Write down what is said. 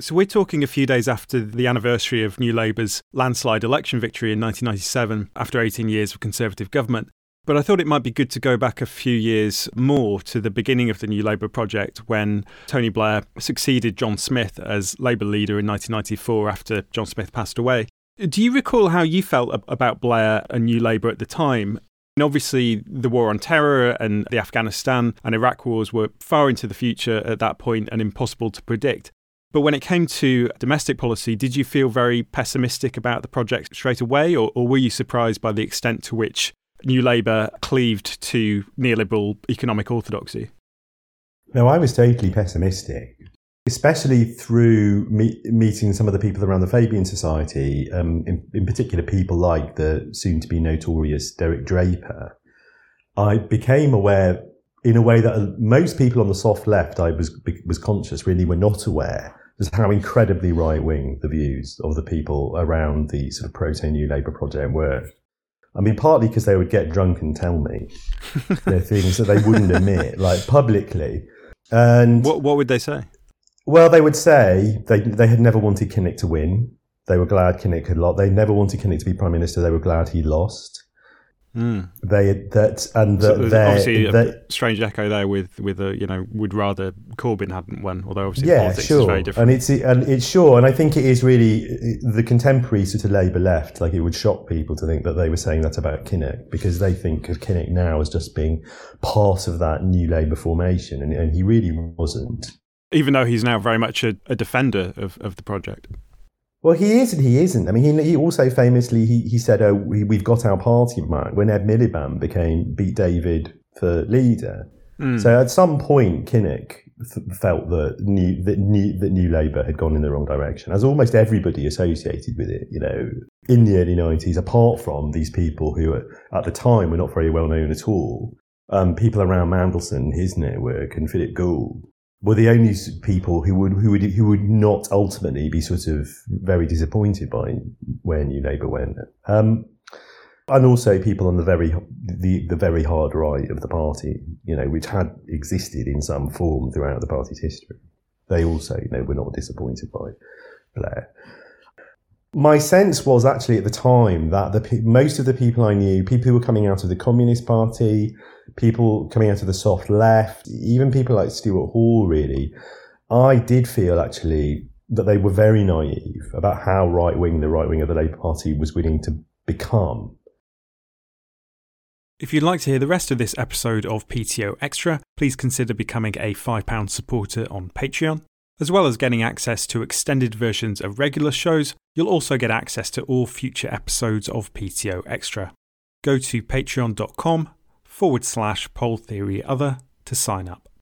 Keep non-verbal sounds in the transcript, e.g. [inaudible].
So we're talking a few days after the anniversary of New Labour's landslide election victory in 1997 after 18 years of Conservative government. But I thought it might be good to go back a few years more to the beginning of the New Labour project when Tony Blair succeeded John Smith as Labour leader in 1994 after John Smith passed away. Do you recall how you felt about Blair and New Labour at the time? And obviously, the war on terror and the Afghanistan and Iraq wars were far into the future at that point and impossible to predict. But when it came to domestic policy, did you feel very pessimistic about the project straight away, or, or were you surprised by the extent to which New Labour cleaved to neoliberal economic orthodoxy? No, I was totally pessimistic, especially through me- meeting some of the people around the Fabian Society, um, in, in particular, people like the soon to be notorious Derek Draper. I became aware in a way that most people on the soft left I was was conscious really were not aware just how incredibly right wing the views of the people around the sort of proto New Labour project were. I mean, partly because they would get drunk and tell me [laughs] the things that they wouldn't admit, like publicly. And what what would they say? Well, they would say they they had never wanted Kinnock to win. They were glad Kinnock had lost. They never wanted Kinnock to be prime minister. They were glad he lost. Mm. They that and so that obviously a strange echo there with with a you know would rather Corbyn hadn't won, although obviously yeah, politics sure. is very different. And it's and it's sure, and I think it is really the contemporary sort of Labour left. Like it would shock people to think that they were saying that about Kinnock because they think of Kinnock now as just being part of that new Labour formation, and, and he really wasn't. Even though he's now very much a, a defender of, of the project. Well, he is and he isn't. I mean, he, he also famously he, he said, "Oh, we, have got our party back." When Ed Miliband became beat David for leader, mm. so at some point, Kinnock f- felt that new that new that New Labour had gone in the wrong direction, as almost everybody associated with it. You know, in the early nineties, apart from these people who at the time were not very well known at all, um, people around Mandelson, his network, and Philip Gould were the only people who would who would who would not ultimately be sort of very disappointed by where New Labour went, um, and also people on the very the the very hard right of the party, you know, which had existed in some form throughout the party's history. They also, you know, were not disappointed by Blair. My sense was actually at the time that the most of the people I knew, people who were coming out of the Communist Party, people coming out of the soft left, even people like Stuart Hall, really, I did feel actually that they were very naive about how right wing the right wing of the Labour Party was willing to become. If you'd like to hear the rest of this episode of PTO Extra, please consider becoming a £5 supporter on Patreon. As well as getting access to extended versions of regular shows, you'll also get access to all future episodes of PTO Extra. Go to patreon.com forward slash poll theory other to sign up.